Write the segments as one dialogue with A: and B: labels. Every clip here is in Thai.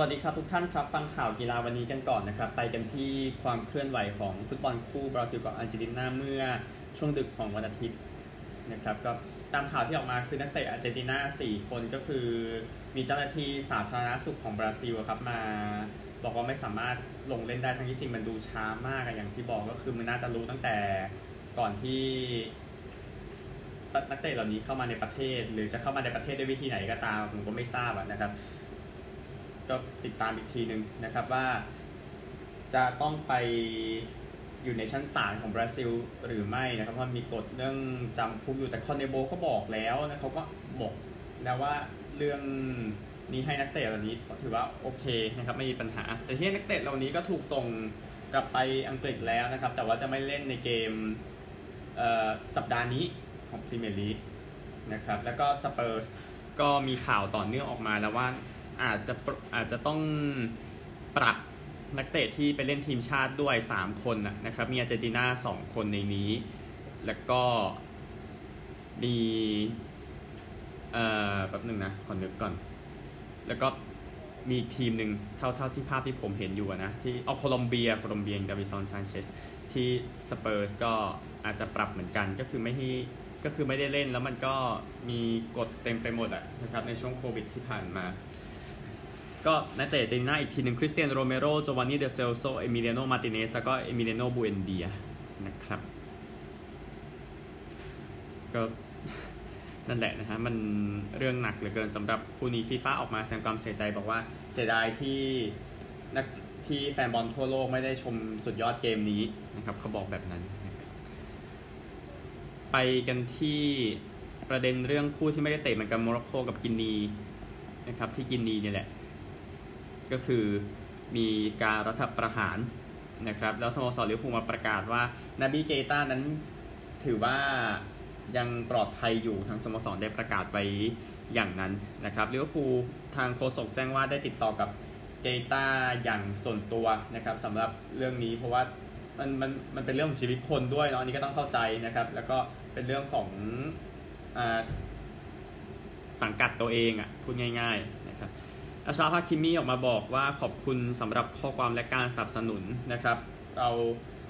A: วัสดีครับทุกท่านครับ ฟังข่าวกีฬาวันนี้กันก่อนนะครับ ไปกันที่ความเคลื่อนไหวของฟุตบอลคู่บราซิลกับอาร์เจนตินาเมื่อช่วงดึกของวันอาทิตย์นะครับก็ตามข่าวที่ออกมาคือนักเตะอาร์เจนตินา 4 คนก็คือมีเจ้าหน้าที่สาธารณสุขของบราซิลครับมาบอกว่าไม่สามารถลงเล่นได้ทั้งที่จริงมันดูช้ามากอย่างที่บอกก็คือมันน่าจะรู้ตั้งแต่ก่อนที่นักเตะเหล่านี้เข้ามาในประเทศ หรือจะเข้ามาในประเทศด้วยวิธีไหนก็ตามผมก็ไม่ทราบนะครับ ก็ติดตามอีกทีหนึ่งนะครับว่า จะต้องไปอยู่ในชั้นศาลของบราซิลหรือไม่นะครับเพราะมีกฎเรื่องจำคุกอยู่แต่คอนเนโบก็บอกแล้วนะเขาก็บอกแล้วว่าเรื่องนี้ให้นักเตะเหล่านี้ถือว่าโอเคนะครับไม่มีปัญหา แต่ที่นักเตะเหล่านี้ก็ถูกส่งกลับไปอังกฤษแล้วนะครับ แต่ว่าจะไม่เล่นในเกมสัปดาห์นี้ของพรีเมียร์ลีกนะครับแล้วก็สเปอร์สก็มีข่าวต่อเนื่องออกมาแล้วว่า อาจจะอาจจะต้องปรับนักเตะที่ไปเล่นทีมชาติด้วย 3 คนนะครับ มีอาร์เจนตินา 2 คนในนี้ แล้วก็มีเอ่อแป๊บหนึ่งนะ ขอนึกก่อน แล้วก็มีทีมหนึ่งเท่าเท่าที่ภาพที่ผมเห็นอยู่นะ ที่เอาโคลอมเบีย โคลอมเบียดาวินซอนซานเชซที่สเปอร์สก็อาจจะปรับเหมือนกันก็คือไม่ให้ก็คือไม่ได้เล่นแล้วมันก็มีกฎเต็มไปหมดอะนะครับในช่วงโควิดที่ผ่านมา ก็นักเตะอาร์เจนตินาอีกทีหนึ่งคริสเตียนโรเมโรโจวานนี่โลเซลโซเอมิเลียโนมาร์ติเนซแล้วก็เอมิเลียโนบูเอนเดียนะครับก็นั่นแหละนะฮะมันเรื่องหนักเหลือเกินสำหรับคู่นี้ฟีฟ่าออกมาแสดงความเสียใจบอกว่าเสียดายที่นักที่แฟนบอลทั่วโลกไม่ได้ชมสุดยอดเกมนี้นะครับเขาบอกแบบนั้นไปกันที่ประเด็นเรื่องคู่ที่ไม่ได้เตะเหมือนกันโมร็อกโกกับกินนีนะครับที่กินนีเนี่ยแหละ ก็คือมีการรัฐประหารนะครับแล้วสโมสรลิเวอร์พูลมาประกาศว่านาบีเกต้านั้นถือว่ายังปลอดภัยอยู่ทางสโมสรได้ประกาศไปอย่างนั้นนะครับลิเวอร์พูลทางโฆษกแจ้งว่าได้ติดต่อกับเกต้าอย่างส่วนตัวนะครับสำหรับเรื่องนี้เพราะว่ามันมันมันเป็นเรื่องของชีวิตคนด้วยเนาะอันนี้ก็ต้องเข้าใจนะครับ แล้วก็เป็นเรื่องของอสังกัดตัวเองอะ่ะพูดง่าย ๆนะครับ อาชาพาคิมี่ออกมาบอกว่าขอบคุณสำหรับข้อความและการสนับสนุนนะครับ เรา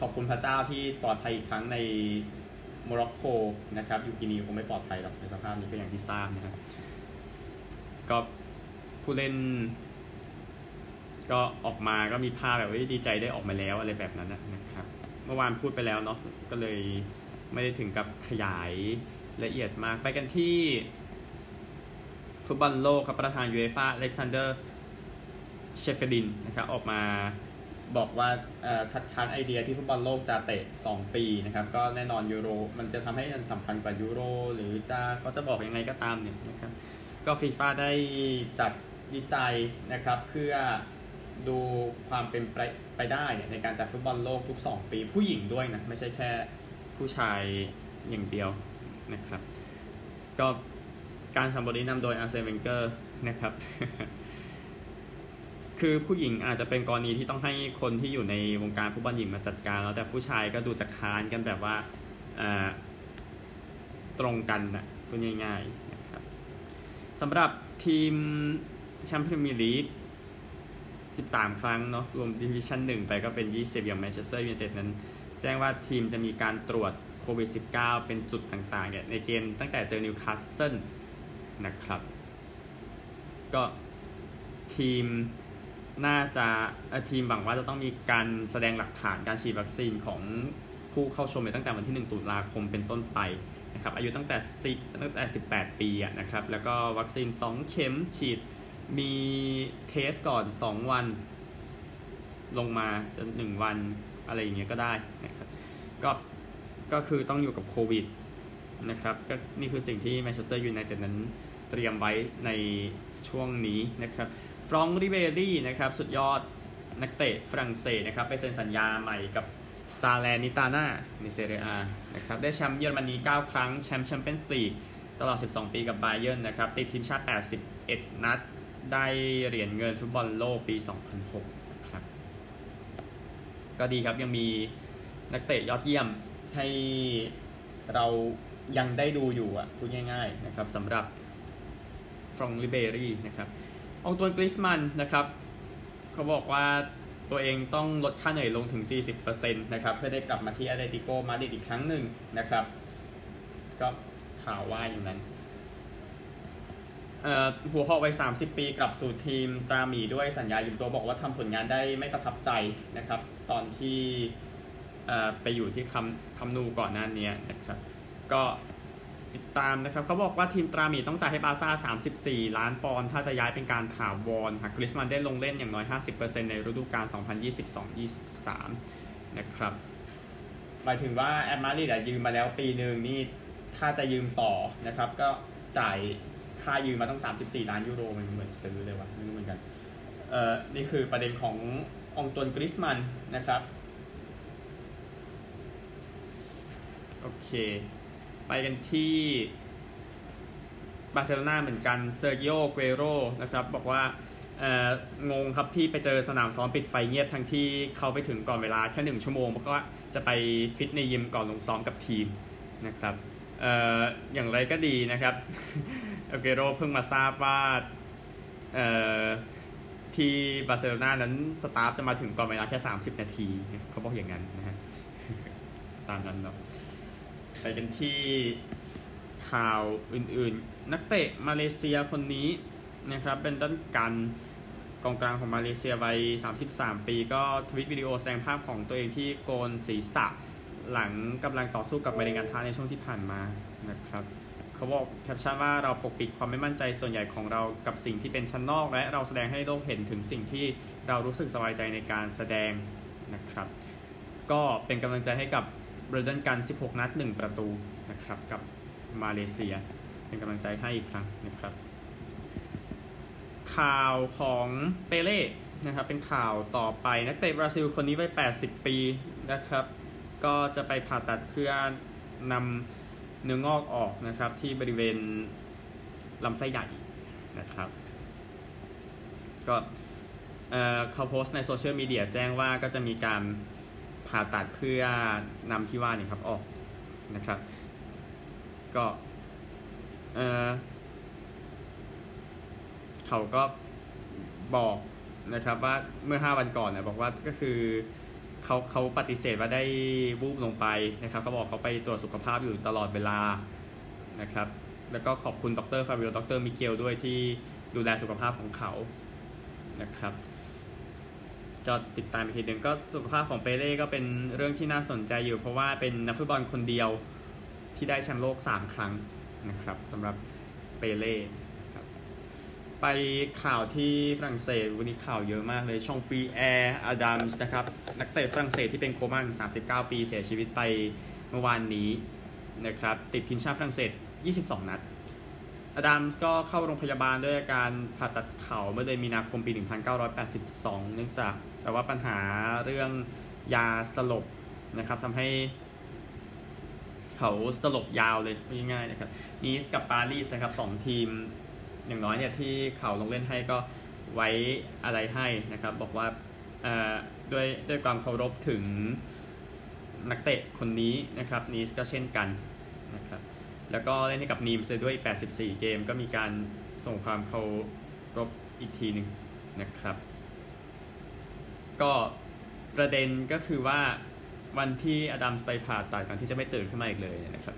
A: ขอบคุณพระเจ้าที่ปลอดภัยอีกครั้งในโมร็อกโกนะครับอยู่กินีคงไม่ปลอดภัยหรอกในสภาพนี้ก็อย่างที่ทราบนะครับก็ผู้เล่น ก็ออกมาก็มีภาพแบบว่าดีใจได้ออกมาแล้วอะไรแบบนั้นนะครับ เมื่อวานพูดไปแล้วเนาะก็เลยไม่ได้ถึงกับขยายละเอียดมากไปกันที่ ฟุตบอลโลกครับประธานยูเอฟ่าเล็กซานเดอร์เชฟเฟดินนะครับออกมาบอกว่าคัดค้านไอเดียที่ฟุตบอลโลกจะเตะ 2 ปีนะครับก็แน่นอนยูโร มันจะทำให้มันสำคัญกว่ายูโร หรือจะก็จะบอกยังไงก็ตามเนี่ยนะครับก็ฟีฟ่าได้จัดวิจัยนะครับเพื่อดูความเป็นไปไปได้เนี่ยในการจัดฟุตบอลโลกทุก 2 ปี ผู้หญิงด้วยนะ ไม่ใช่แค่ผู้ชายอย่างเดียวนะครับ ก็ การสำรวจนี้นำโดยอาร์เซนเวนเกอร์นะครับ คือผู้หญิงอาจจะเป็นกรณีที่ต้องให้คนที่อยู่ในวงการฟุตบอลหญิงมาจัดการ แล้วแต่ผู้ชายก็ดูจะค้านกันแบบว่าตรงกันนะพูดง่ายๆนะครับสำหรับทีมแชมเปี้ยนส์ลีก13 ครั้งเนาะรวมดิวิชั่น1 ไปก็เป็น 20 อย่างแมนเชสเตอร์ยูไนเต็ดนั้น แจ้งว่าทีมจะมีการตรวจโควิด -19 เป็นจุดต่างๆเนี่ยในเกมตั้งแต่เจอนิวคาสเซิล นะครับ ก็ทีมน่าจะทีมหวังว่าจะต้องมีการแสดงหลักฐานการฉีดวัคซีนของผู้เข้าชมตั้งแต่วันที่ 1 ตุลาคมเป็นต้นไปนะครับอายุตั้งแต่10ตั้งแต่ 18 ปีนะครับแล้วก็วัคซีน 2 เข็มฉีดมีเทสก่อน 2 วัน ลงมาจะ1วันอะไรอย่างเงี้ยก็ได้นะครับก็ก็คือต้องอยู่กับโควิดนะครับก็นี่คือสิ่งที่แมนเชสเตอร์ยูไนเต็ดนั้น เตรียมไว้ในช่วงนี้นะครับฟรองค์ริเบรี่นะครับสุดยอดนักเตะฝรั่งเศสนะครับไปเซ็นสัญญาใหม่กับซาแลร์นิตาน่าในเซเรียอานะครับได้แชมป์เยอรมนี 9 ครั้ง แชมป์แชมเปี้ยนส์ลีกตลอด 12 ปีกับบาเยิร์นนะครับ ติดทีมชาติ 81 นัด ได้เหรียญเงินฟุตบอลโลกปี 2006 ครับ ก็ดีครับยังมีนักเตะยอดเยี่ยมให้เรายังได้ดูอยู่อะพูดง่ายๆนะครับสำหรับ ฟรองค์ริเบรี่นะครับอองตวนกรีซมันน์นะครับเขาบอกว่าตัวเองต้องลดค่าเหนื่อยลงถึง 40%นะครับเพื่อได้กลับมาที่แอตเลติโกมาดริดอีกครั้งหนึ่งนะครับ ก็ข่าวว่าอย่างนั้นหัวหอกวัย 30 ปีกลับสู่ทีมตราหมีด้วยสัญญายืมตัวบอกว่าทำผลงานได้ไม่ประทับใจนะครับ ตอนที่ไปอยู่ที่คำคำนูก่อนหน้านี้นะครับ ก็ ติดตามนะครับเขาบอกว่าทีมตราหมีต้องจ่ายให้บาซ่า 34 ล้านปอนด์ถ้าจะย้ายเป็นการถาวรหากกริสมันได้ลงเล่นอย่างน้อย 50%ในฤดูกาล 2022-23 นะครับหมายถึงว่าแอดมาริดยืมมาแล้วปีหนึ่งนี่ถ้าจะยืมต่อนะครับ ก็จ่ายค่ายืมมาต้อง 34 ล้านยูโรมันเหมือนซื้อเลยวะไม่รู้เหมือนกันเอ่อนี่คือประเด็นของอองตวนกรีซมันน์นะครับ โอเค ไปกันที่บาร์เซโลนาเหมือนกันเซอร์กิโออเกวโร่นะครับบอกว่างงครับที่ไปเจอสนามซ้อมปิดไฟเงียบทั้งที่เขาไปถึงก่อนเวลาแค่หนึ่งชั่วโมงเพราะว่าจะไปฟิตในยิมก่อนลงซ้อมกับทีมนะครับอออย่างไรก็ดีนะครับโอเกโรเพิ่งมาทราบว่าที่บาร์เซโลนานั้นสตาฟจะมาถึงก่อนเวลาแค่ 30 นาที เขาบอกอย่างนั้นนะฮะ ตามนั้นเนาะ ไปกันที่ข่าวอื่นๆ นักเตะมาเลเซียคนนี้นะครับเป็นด้านกันกองกลางของมาเลเซียวัย 33 ปี ก็ทวิตวิดีโอแสดงภาพของตัวเองที่โกนศีรษะหลังกำลังต่อสู้กับมะเร็งกันท้าในช่วงที่ผ่านมานะครับเขาบอกแคปชั่นว่าเราปกปิดความไม่มั่นใจส่วนใหญ่ของเรากับสิ่งที่เป็นชั้นนอก และเราแสดงให้โลกเห็นถึงสิ่งที่เรารู้สึกสบายใจในการแสดงนะครับ ก็เป็นกำลังใจให้กับ เบรเดนกัน 16 นัด 1 ประตูนะครับกับมาเลเซีย เป็นกำลังใจให้อีกครั้งนะครับ ข่าวของเปเล่นะครับเป็นข่าวต่อไปนักเตะบราซิลคนนี้วัย80 ปีนะครับ ก็จะไปผ่าตัดเพื่อนำเนื้องอกออกนะครับที่บริเวณลำไส้ใหญ่นะครับ ก็เขาโพสต์ในโซเชียลมีเดียแจ้งว่าก็จะมีการ ผ่าตัดเพื่อนำที่ว่านี่ครับออกนะครับ ก็เออเขาก็บอกนะครับว่าเมื่อ 5 วันก่อนนะบอกว่าก็คือเขาเขาปฏิเสธว่าได้วูบลงไปนะครับเขาบอกเขาไปตรวจสุขภาพอยู่ตลอดเวลานะครับ แล้วก็ขอบคุณดรฟาบิโอดรมิเกลด้วยที่ดูแลสุขภาพของเขานะครับ ก็ติดตามอีกทีหนึ่งก็สุขภาพของเปเล่ก็เป็นเรื่องที่น่าสนใจอยู่ เพราะว่าเป็นนักฟุตบอลคนเดียวที่ได้แชมป์โลก 3 ครั้งนะครับสำหรับเปเล่ครับไปข่าวที่ฝรั่งเศสวันนี้ข่าวเยอะมากเลยชองปีแอร์อาดัมส์นะครับนักเตะฝรั่งเศสที่เป็นโคม่า39 ปีเสียชีวิตไปเมื่อวานนี้นะครับติดทีมชาติฝรั่งเศส 22 นัด อดัมส์ก็เข้าโรงพยาบาลด้วยอาการผ่าตัดเข่าเมื่อเดือนมีนาคมปี 1982 เนื่องจากแต่ว่าปัญหาเรื่องยาสลบนะครับทำให้เขาสลบยาวเลยง่ายๆนะครับนีสกับปารีสนะครับสองทีมอย่างน้อยเนี่ยที่เขาลงเล่นให้ก็ไว้อะไรให้นะครับ บอกว่าด้วยด้วยความเคารพถึงนักเตะคนนี้นะครับนีสก็เช่นกันนะครับ แล้วก็เล่นให้กับนีมซด้วย 84 เกมก็มีการส่งความเคารพอีกทีหนึ่งนะครับ ก็ประเด็นก็คือว่าวันที่อดัมสไปผ่าตัดก่อนที่จะไม่ตื่นขึ้นมาอีกเลยนะครับ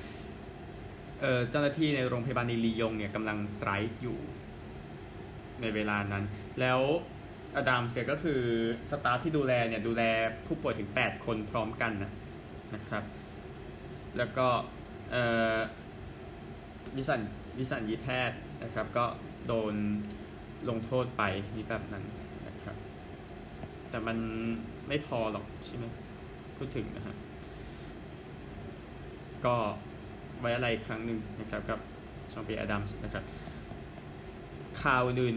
A: เจ้าหน้าที่ในโรงพยาบาลในลียงเนี่ยกำลังสไตร์อยู่ในเวลานั้น แล้วอดัมเนี่ยก็คือสตาฟที่ดูแลเนี่ยดูแลผู้ป่วยถึง 8 คนพร้อมกันนะนะครับ แล้วก็เออ วิสัญวิสัญญีแพทย์นะครับ ก็โดนลงโทษไปนี่แบบนั้นนะครับ แต่มันไม่พอหรอกใช่ไหมพูดถึงนะฮะก็ไว้อะไรครั้งหนึ่งนะครับกับชองปีอดัมส์นะครับข่าวอื่น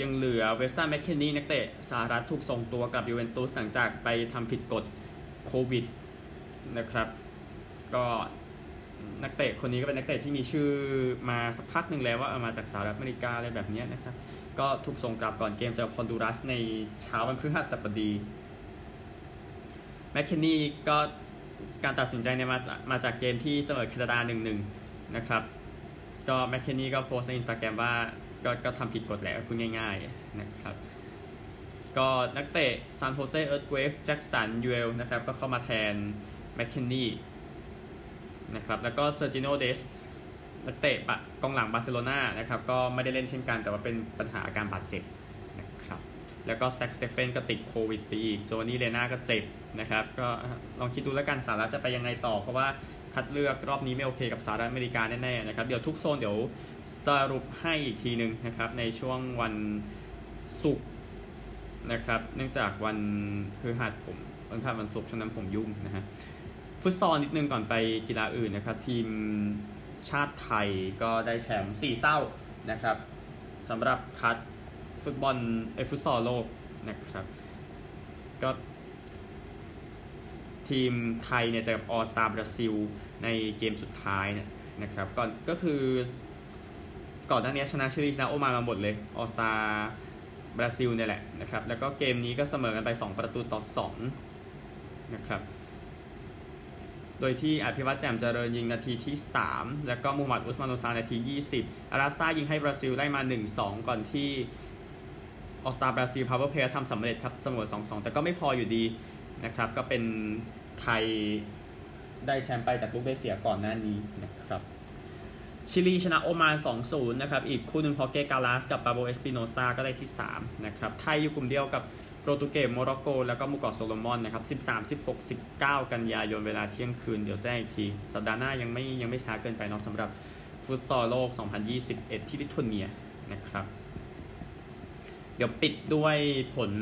A: ยังเหลือเวสต์แมคเคนนี่นักเตะสหรัฐถูกส่งตัวกับยูเวนตุสหลังจากไปทำผิดกฎโควิดนะครับ ก็ นักเตะคนนี้ก็เป็นนักเตะที่มีชื่อมาสักพักหนึ่งแล้วว่ามาจากสหรัฐอเมริกาอะไรแบบนี้นะครับ ก็ถูกส่งกลับก่อนเกมเจอฮอนดูรัสในเช้าวันพฤหัสบดีแมคเคนนี่ก็การตัดสินใจเนี่ยมาจากมาจากเกมที่เสมอแคนาดาหนึ่งหนึ่งนะครับ ก็แมคเคนนี่ก็โพสต์ในอินสตาแกรมว่าก็ก็ทำผิดกฎแล้วพูดง่าย ๆ นะครับกก็นักเตะซานโฮเซเอิร์ธเควกส์แจ็คสันยูเอลนะครับ ก็เข้ามาแทนแมคเคนนี่ นะครับแล้วก็เซอร์จิโนเดสต์นักเตะกองหลังบาร์เซโลนานะครับก็ไม่ได้เล่นเช่นกันแต่ว่าเป็นปัญหาอาการบาดเจ็บนะครับแล้วก็แซ็คสเตฟเฟนก็ติดโควิดไปอีกโจวานนี่เรย์นาก็เจ็บนะครับก็ลองคิดดูแล้วกันสหรัฐจะไปยังไงต่อ เพราะว่าคัดเลือกรอบนี้ไม่โอเคกับสหรัฐอเมริกาแน่ๆนะครับเดี๋ยวทุกโซนเดี๋ยวสรุปให้อีกทีหนึ่งนะครับในช่วงวันศุกร์นะครับเนื่องจากวันพฤหัสผมวันพฤหัสวันศุกร์ช่วงนั้นผมยุ่งนะฮะ ฟุตซอลนิดนึงก่อนไปกีฬาอื่นนะครับทีมชาติไทยก็ได้แชมป์สี่เศร้านะครับสำหรับคัดฟุตบอลไอฟุตซอลโลกนะครับก็ทีมไทยเนี่ยจะกับออสตาบราซิลในเกมสุดท้ายเนี่ยนะครับก่อนก็คือก่อนหน้านี้ชนะชิลีชนะโอมานมาหมดเลย all star บราซิลเนี่ยแหละนะครับแล้วก็เกมนี้ก็เสมอกันไป 2 ประตูต่อ2นะครับ โดยที่อภิวัตแจ่มเจริญยิงนาทีที่ 3 แล้วก็มูฮัมหมัดอุสมานุซานาที 20 อาราซ่ายิงให้บราซิลได้มา 1-2 ก่อนที่ all star บราซิล power play ทำสำเร็จครับเสมอ2-2 แต่ก็ไม่พออยู่ดีนะครับ ก็เป็นไทยได้แชมป์ไปจากลูกได้เสียก่อนหน้านี้นะครับชิลีชนะโอมาน 2-0 นะครับ อีกคู่หนึ่งพอเกกาลาสกับปาโบเอสปิโนซาก็ได้ที่ 3 นะครับ ไทยอยู่กลุ่มเดียวกับ โปรตุเกสโมร็อกโก แล้วก็หมู่เกาะโซโลมอนนะครับ13 16 19 กันยายนเวลาเที่ยงคืน เดี๋ยวแจ้งอีกที สัปดาห์หน้ายังไม่ยังไม่ช้าเกินไปเนาะสำหรับฟุตซอลโลก 2021 ที่ลิทัวเนียนะครับ เดี๋ยวปิดด้วยผล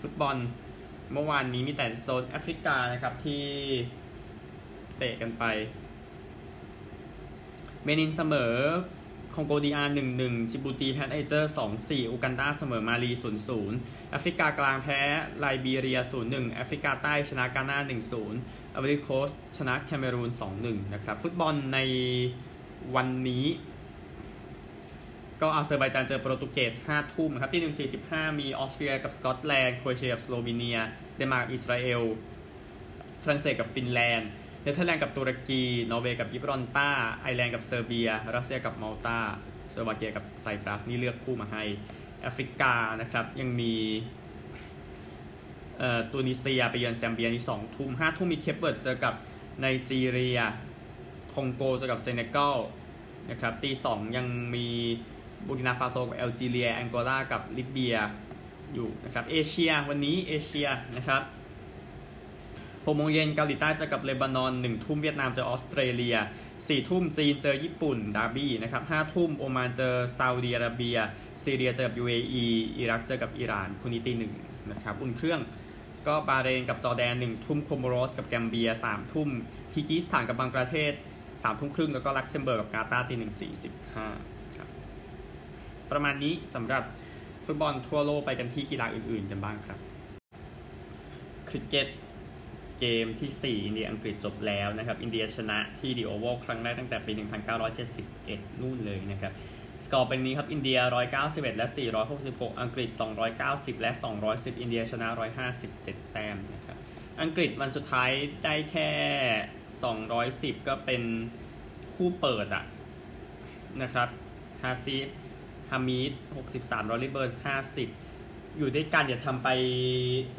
A: ฟุตบอลเมื่อวานนี้มีแต่โซนแอฟริกานะครับที่เตะกันไป เบนินเสมอ คองโก DR หนึ่งหนึ่งจิบูตีแพ้ไนเจอร์สองสี่อูกันดาเสมอมาลีศูนย์ศูนย์แอฟริกากลางแพ้ไลบีเรียศูนย์หนึ่งแอฟริกาใต้ชนะกานาหนึ่งศูนย์ไอเวอรีโคสต์ชนะแคเมรูนสองหนึ่งนะครับ ฟุตบอลในวันนี้ ก็อาเซอร์ไบจานเจอโปรตุเกส5ทุ่มครับตี1.45มีออสเตรียกับสกอตแลนด์โครเอเชียกับสโลวีเนีย เดนมาร์กอิสราเอลฝรั่งเศสกับฟินแลนด์ เนเธอร์แลนด์กับตุรกี นอร์เวย์กับยิบรอลตาร์ไอร์แลนด์กับเซอร์เบีย รัสเซียกับมาลตาสโลวาเกียกับไซปรัสนี่เลือกคู่มาให้แอฟริกานะครับ ยังมีเอ่อตูนิเซียไปเยือนแซมเบียนี่สองทุ่มห้าทุ่มมีเคปเวิร์ดเจอกับไนจีเรียคองโกเจอกับเซเนกัลนะครับตีสองยังมีบูร์กินาฟาโซกับแอลจีเรียแองโกลากับลิเบียอยู่นะครับเอเชียวันนี้เอเชียนะครับ 6โมงเย็นเกาหลีใต้เจอกับเลบานอน 1 ทุ่มเวียดนามเจอออสเตรเลีย 4 ทุ่มจีนเจอญี่ปุ่นดาร์บี้นะครับ5ทุ่มโอมานเจอซาอุดีอาระเบีย ซีเรียเจอกับ UAE อิรักเจอกับอิหร่านคู่นี้ตีหนึ่งนะครับอุ่นเครื่องก็บาห์เรนกับจอร์แดน 1 ทุ่มโคโมรอสกับแกมเบีย 3 ทุ่มทาจิกิสถานกับบังกลาเทศ3ทุ่มครึ่งแล้วก็ลักเซมเบิร์กกับกาตาร์ตีหนึ่งสี่สิบห้าครับประมาณนี้สำหรับฟุตบอลทั่วโลกไปกันที่กีฬาอื่นๆกันบ้างครับคริกเก็ต เกมที่ 4 อินเดียอังกฤษจบแล้วนะครับ อินเดียชนะที่ดิโอวัลครั้งแรกตั้งแต่ปี 1971 นู่นเลยนะครับ สกอร์เป็นงี้ครับ อินเดีย 191 และ 466 อังกฤษ 290 และ 210 อินเดียชนะ 157 แต้มนะครับ อังกฤษวันสุดท้ายได้แค่ 210 ก็เป็นคู่เปิดอะนะครับฮาซีบฮามีด63รอรี่เบิร์นส์50อยู่ด้วยกันอย่าทำไป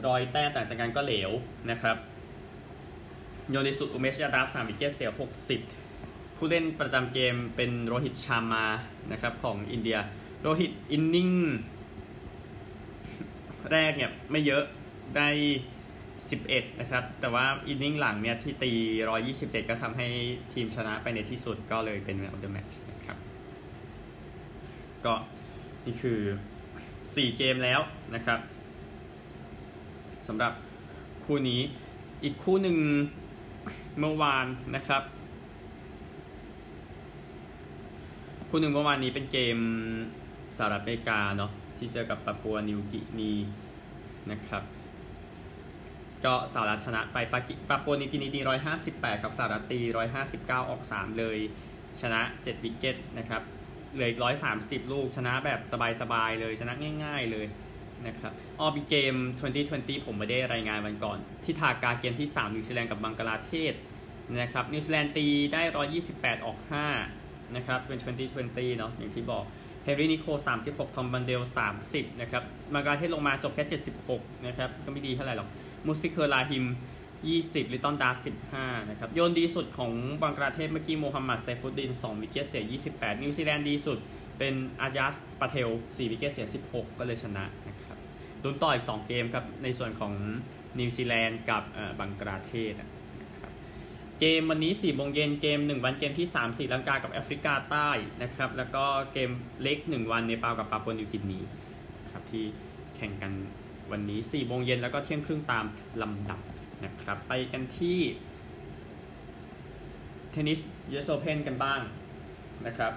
A: ร้อยแต้มแต่จากกันก็เหลวนะครับ โยนดีสุดอุเมชยาดาฟสาม wicket เสีย 60 ผู้เล่นประจำเกมเป็นโรหิตชาร์มานะครับของอินเดีย โรหิต inning แรกเนี่ยไม่เยอะได้ 11 นะครับ แต่ว่าอินนิ่งหลังเนี่ยที่ตี 127 ก็ทำให้ทีมชนะไปในที่สุดก็เลยเป็นแมตช์เดอะแมตช์นะครับ ก็นี่คือ 4 เกมแล้วนะครับสำหรับคู่นี้อีกคู่หนึ่ง เมื่อวานนะครับ คู่หนึ่งเมื่อวานนี้เป็นเกมสหรัฐอเมริกาเนาะที่เจอกับปาปัวนิวกินีนะครับ ก็สหรัฐชนะไปปาปาปัวนิวกินีตีร้อยห้าสิบแปดกับสหรัฐตีร้อยห้าสิบเก้าออกสามเลยชนะเจ็ด wicket นะครับเหลืออีกร้อยสามสิบลูกชนะแบบสบายๆเลยชนะง่าย ๆเลย นะครับออบีเกม 2020 ผมไม่ได้รายงานวันก่อน ที่ธากาเกมที่ 3 นิวซีแลนด์กับบังกลาเทศนะครับนิวซีแลนด์ตีได้ 128 ออก 5 นะครับเป็น 2020 เนาะอย่างที่บอกเฮนรี่นิโคลส์36 ทอมบลันเดล 30 นะครับบังกลาเทศลงมาจบแค่ 76 นะครับ ก็ไม่ดีเท่าไหร่หรอกมุชฟิเคอร์ราฮิม 20 ลิตตันดาส 15 นะครับ โยนดีสุดของบังกลาเทศเมื่อกี้โมฮัมหมัดไซฟุดดิน 2 wicket เสีย 28 นิวซีแลนด์ดีสุดเป็นอาจัสปาเทล 4 wicket เสีย 16 ก็เลยชนะ ลุ้นต่ออีก 2 เกมครับ ในส่วนของนิวซีแลนด์กับบังกลาเทศนะครับเกมวันนี้4โมงเย็นเกม 1 วันเกมที่3 ศรีลังกากับแอฟริกาใต้นะครับ แล้วก็เกมเล็ก 1 วันเนปาลกับปาปัวนิวกินีครับที่แข่งกันวันนี้4โมงเย็นแล้วก็เที่ยงครึ่งตามลำดับนะครับ ไปกันที่เทนนิส US Open กันบ้างนะครับ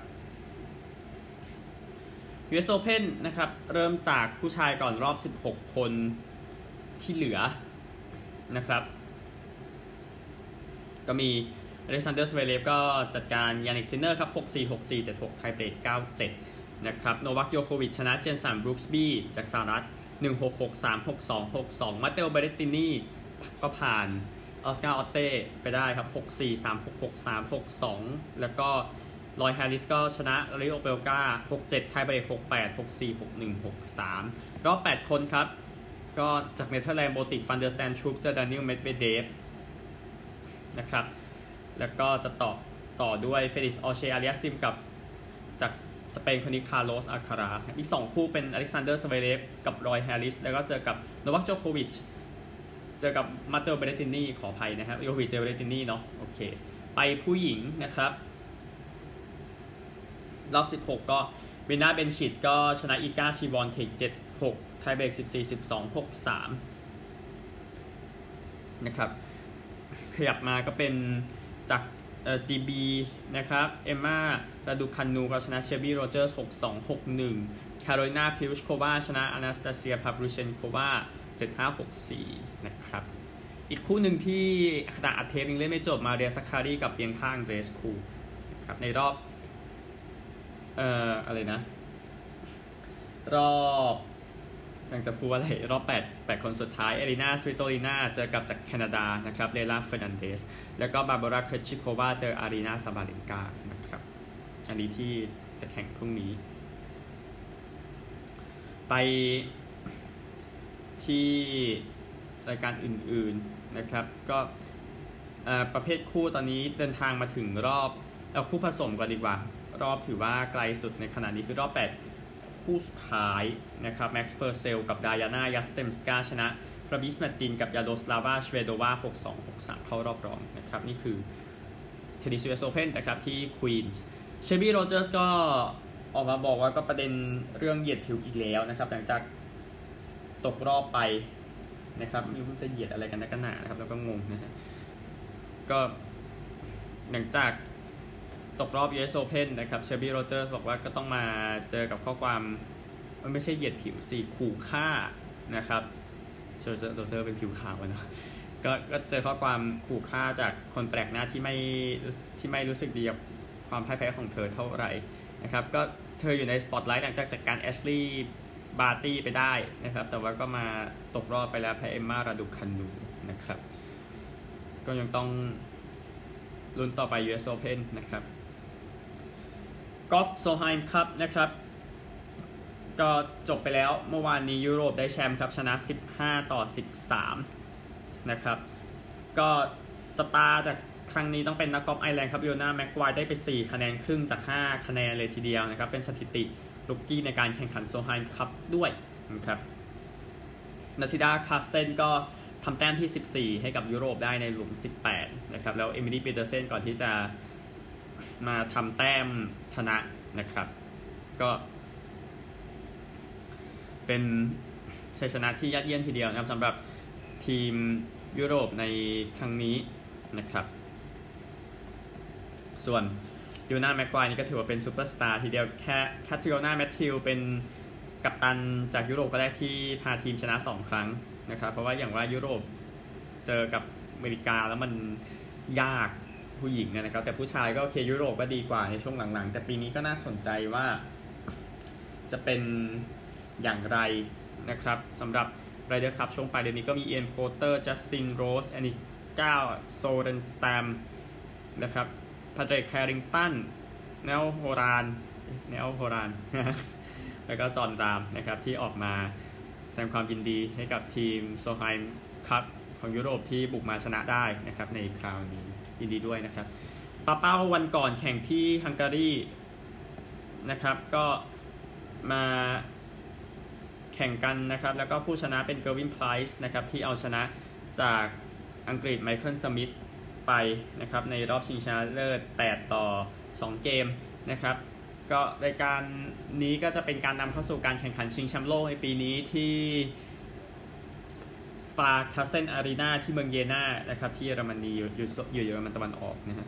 A: US Open นะครับ เริ่มจากผู้ชายก่อนรอบ 16 คนที่เหลือนะครับ ก็มีอเล็กซานเดอร์ซเวเรฟก็จัดการยานิกซินเนอร์ครับ 6-4 6-4 7-6 tiebreak 9-7 นะครับ โนวัคโจโควิชชนะเจนสันบรูคส์บี้จากสหรัฐ 1-6 6-3 6-2 6-2 มาเตโอเบเรตินีก็ผ่านออสการ์ออเต้ไปได้ครับ 6-4 3-6 6-3 6-2 แล้วก็ ลอยด์แฮร์ริสก็ชนะไรลีโอเปลกา6-7 tiebreak 6-8 6-4 6-1 6-3 รอบ 8 คนครับ ก็จากเนเธอร์แลนด์โบติกฟานเดอแซนด์สคุลป์เจอดานิลเมดเวเดฟนะครับ แล้วก็จะต่อต่อด้วยเฟลิกซ์ออเชอร์อาลิอาสซิมกับจากสเปนคนนี้คาร์โลสอัลคาราซอีก 2 คู่เป็นอเล็กซานเดอร์ซเวเรฟกับลอยด์แฮร์ริส แล้วก็เจอกับโนวัคโจโควิช เจอกับมาเตโอเบเรตินีขออภัยนะครับโจโควิชเจอเบเรตินีเนาะ โอเค ไปผู้หญิงนะครับ รอบ 16 ก็เบลินดาเบนซิชก็ชนะอีกาชวิออนเทค7-6 tiebreak 14 12 6 3 นะครับ ขยับมาก็เป็นจากเอ่อ GB นะครับ เอมมาราดูคันนูก็ชนะเชลบี้โรเจอร์ส6 2 6 1แคโรลินาพลิสโควาชนะอนาสตาเซียพาฟลูเชนโควา7 5 6 4 นะครับ อีกคู่หนึ่งที่ขณะอัดเทปยังเล่นไม่จบมาเรียซักคารีกับเบียงกาอันเดรสคูนะครับในรอบ เอ่ออะไรนะ รอบยังจะพูดว่าอะไร รอบ8 8คนสุดท้ายเอลินาสวิโตลินาเจอกับจากแคนาดานะครับเลลาเฟอร์นันเดซ แล้วก็บาร์บอร่าเครชิโควาเจออารีนาซาบาเลนกานะครับ อันนี้ที่จะแข่งพรุ่งนี้ ไปที่รายการอื่นๆนะครับก็ประเภทคู่ตอนนี้เดินทางมาถึงรอบเอาคู่ผสมก่อนดีกว่า รอบถือว่าไกลสุดในขณะนี้คือรอบ 8 คู่สุดท้ายนะครับแม็กซ์เฟอร์เซลกับดายาน่ายัสเตมสกาชนะราบิสมาตินกับยาโดสลาวาชเวโดวา6-2 6-3 เข้ารอบรองนะครับ นี่คือเทนนิส US Open นะครับที่ควีนส์เชบี้โรเจอร์สก็ออกมาบอกว่าก็ประเด็นเรื่องเหยียดผิวอีกแล้วนะครับ หลังจากตกรอบไปนะครับไม่รู้จะเหยียดอะไรกันนักหนานะครับ แล้วก็งงนะฮะก็หลังจาก ตกรอบ US Open นะครับเชบี้โรเจอร์สบอกว่าก็ต้องมาเจอกับข้อความมันไม่ใช่เหยียดผิวสิขู่ฆ่านะครับเชอร์โรเจอร์เป็นผิวขาวนะก็ก็เจอข้อความขู่ฆ่าจากคนแปลกหน้าที่ไม่ที่ไม่รู้สึกดีกับความพ่ายแพ้ของเธอเท่าไหร่นะครับก็เธออยู่ในสปอตไลท์หลังจากจัดการแอชลีย์บาร์ตี้ไปได้นะครับ แต่ว่าก็มาตกรอบไปแล้วแพ้เอมมาราดูคานูนะครับ ก็ยังต้องลุ้นต่อไป US Open นะครับ กอล์ฟ Solheim Cup นะครับ ก็จบไปแล้วเมื่อวานนี้ยุโรปได้แชมป์ครับ ชนะ 15 ต่อ 13 นะครับ ก็ star จากครั้งนี้ต้องเป็นนักกอล์ฟไอร์แลนด์ครับลีโอนาแม็กไกวร์ได้ไป 4 คะแนนครึ่งจาก 5 คะแนนเลยทีเดียวนะครับ เป็นสถิติ rookie ในการแข่งขัน Solheim Cup ด้วยนะครับมาทิลดาคาสเตรนก็ทำแต้มที่ 14 ให้กับยุโรปได้ในหลุม 18 นะครับ แล้วเอมิลี่ปีเตอร์เซนก่อนที่จะ มาทำแต้มชนะนะครับ ก็ เป็นชัยชนะที่ยอดเยี่ยมทีเดียวนะครับสำหรับทีมยุโรปในครั้งนี้นะครับ ส่วนลีโอนาแม็กไกวร์นี่ก็ถือว่าเป็นซูเปอร์สตาร์ทีเดียวแค่แคทริโอนาแมทธิวเป็นกัปตันจากยุโรปก็ได้ที่พาทีมชนะ 2 ครั้งนะครับ เพราะว่าอย่างว่ายุโรปเจอกับอเมริกาแล้วมันยาก ผู้หญิงนะครับ แต่ผู้ชายก็โอเคยุโรปก็ดีกว่าในช่วงหลังๆ แต่ปีนี้ก็น่าสนใจว่าจะเป็นอย่างไรนะครับสำหรับ Ryder Cup ช่วงปลายเดือนนี้ก็มีเอียนโพลเตอร์จัสตินโรสแอนนิก้าโซเรนสตัมนะครับพาเดรกแฮร์ริงตันเนลโฮรานเนโอโฮรานแล้วก็จอห์นรามนะครับที่ออกมาแสดงความยินดีให้กับทีม Solheim Cup ของยุโรปที่บุกมาชนะได้นะครับในคราวนี้ ยินดีด้วยนะครับปาเป้าวันก่อนแข่งที่ฮังการีนะครับ ก็มาแข่งกันนะครับ แล้วก็ผู้ชนะเป็นเกอร์วินไพรส์นะครับที่เอาชนะจากอังกฤษไมเคิลสมิธไปนะครับในรอบชิงชนะเลิศ8ต่อ 2 เกมนะครับ ก็รายการนี้ก็จะเป็นการนำเข้าสู่การแข่งขันชิงแชมป์โลกในปีนี้ที่ ปาคาเซนอารีนาที่เมืองเยนานะครับที่เยอรมนีอยู่อยู่อยู่เยอรมันตะวันออกนะฮะ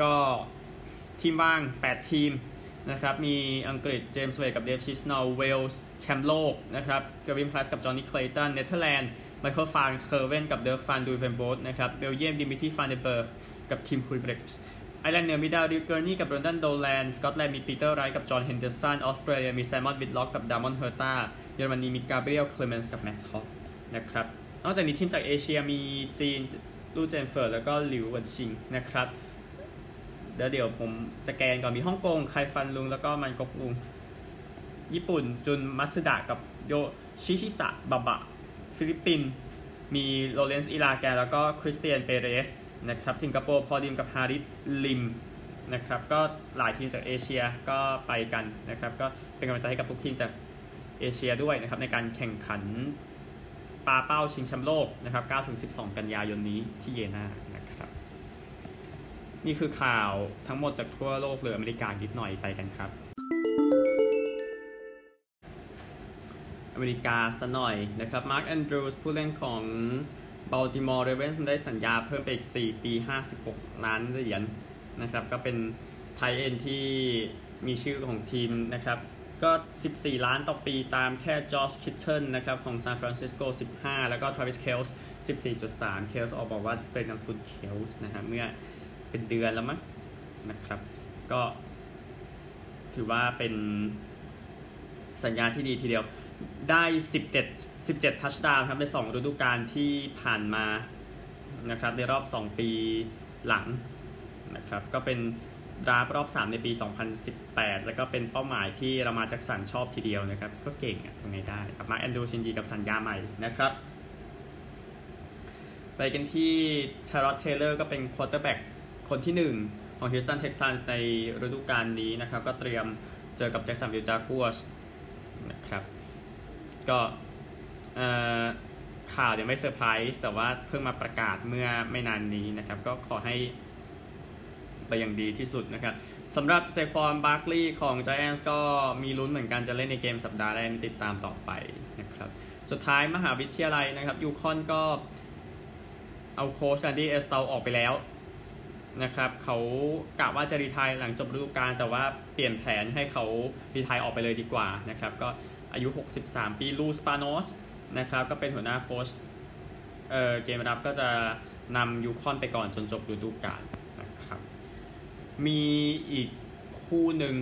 A: ก็ทีมว่าง 8 ทีมนะครับมีอังกฤษเจมส์เวย์กับเดฟชิสนอลเวลส์แชมป์โลกนะครับกวินพลัสกับจอห์นนี่คลตันเนเธอร์แลนด์ไมเคิลฟานเคอร์เวนกับเดิร์กฟานดูเฟนโบสนะครับเบลเยียมดิมิทรีฟานเดเบิร์กกับคิมฮุยเบรกส์ไอร์แลนด์เหนือมีดาวดิวเกอร์นี่กับโรนดันโดแลนด์สกอตแลนด์มีปีเตอร์ไรท์กับจอห์นเฮนเดอร์สันออสเตรเลียมีแซมมอนบิดล็อกกับดามอนเฮอร์ตาเยอรมนีมีกาเบรียลเคลเมนส์กับแม็กท็อป นะครับ นอกจากนี้ทีมจากเอเชียมีจีนลู่เจนเฟิร์ดแล้วก็หลิวหวนชิงนะครับเดี๋ยวเดี๋ยวผมสแกนก่อนมีฮ่องกงไคฟันลุงแล้วก็มันกกลุง ญี่ปุ่นจุนมัสดะกับโยชิฮิสะบะบะ ฟิลิปปินส์มีโรเลนส์อิลาแกแล้วก็คริสเตียนเปเรสนะครับสิงคโปร์พอลิมกับฮาริสลิมนะครับก็หลายทีมจากเอเชียก็ไปกันนะครับก็เป็นกำลังใจให้กับทุกทีมจากเอเชียด้วยนะครับในการแข่งขัน ปาเป้าชิงแชมป์โลกนะครับ9-12 กันยายนนี้ที่เยนานะครับ นี่คือข่าวทั้งหมดจากทั่วโลกเหลืออเมริกานิดหน่อยไปกันครับ อเมริกาสหน่อยนะครับมาร์คแอนดรูสผู้เล่นของบัลติมอร์เรเวนส์ได้สัญญาเพิ่มไปอีก 4 ปี 56 ล้านเหรียญนะครับ ก็เป็น tight end ที่มีชื่อของทีมนะครับ ก็ 14 ล้านต่อปีตามแค่จอร์จคิตเทิลนะครับของซานฟรานซิสโก 15 แล้วก็ทราวิสเคลส์14.3 เคลส์ออกบอกว่าเป็นนามสกุลเคลส์นะครับเมื่อเป็นเดือนแล้วมั้งนะครับ ก็ถือว่าเป็นสัญญาที่ดีทีเดียว ได้ 17 17 touchdown ครับใน 2 ฤดูกาลที่ผ่านมานะครับในรอบ 2 ปีหลังนะครับก็เป็น draft รอบ 3 ในปี 2018 แล้วก็เป็นเป้าหมายที่ลามาร์แจ็คสันชอบทีเดียวนะครับ ก็เก่งอะตรงนี้ได้ครับมาร์คแอนดรูส์ยินดีกับสัญญาใหม่นะครับ ไปกันที่ชาร o ตเทเลอร์ก็เป็น quarterback คนที่ 1 ของ Houston Texans ในฤดูกาลนี้นะครับ ก็เตรียมเจอกับ Jacksonville Jaguars นะครับก็ข่าวเดี๋ยวไม่เซอร์ไพรส์แต่ว่าเพิ่งมาประกาศเมื่อไม่นานนี้นะครับ ก็ขอให้ ไปอย่างดีที่สุดนะครับสำหรับเซควอนบาร์คลีย์ของ Giants ก็มีลุ้นเหมือนกันจะเล่นในเกมสัปดาห์แรกติดตามต่อไปนะครับสุดท้ายมหาวิทยาลัยนะครับยูคอนก็เอาโค้ชแรนดี้เอ็ดซอลล์ออกไปแล้วนะครับเขากะว่าจะ retire หลังจบฤดูกาลแต่ว่าเปลี่ยนแผนให้เขารีทายออกไปเลยดีกว่านะครับก็อายุ 63 ปีลูสปานอสนะครับก็เป็นหัวหน้าโค้ชเออเกมรับก็จะนำยูคอนไปก่อนจนจบฤดูกาล มีอีกคู่หนึ่ง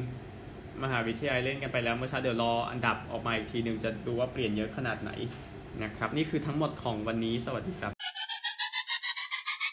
A: มหาวิทยาลัยเล่นกันไปแล้วเมื่อเช้าเดี๋ยวรออันดับออกมาอีกทีหนึ่งจะดูว่าเปลี่ยนเยอะขนาดไหนนะครับ นี่คือทั้งหมดของวันนี้สวัสดีครับ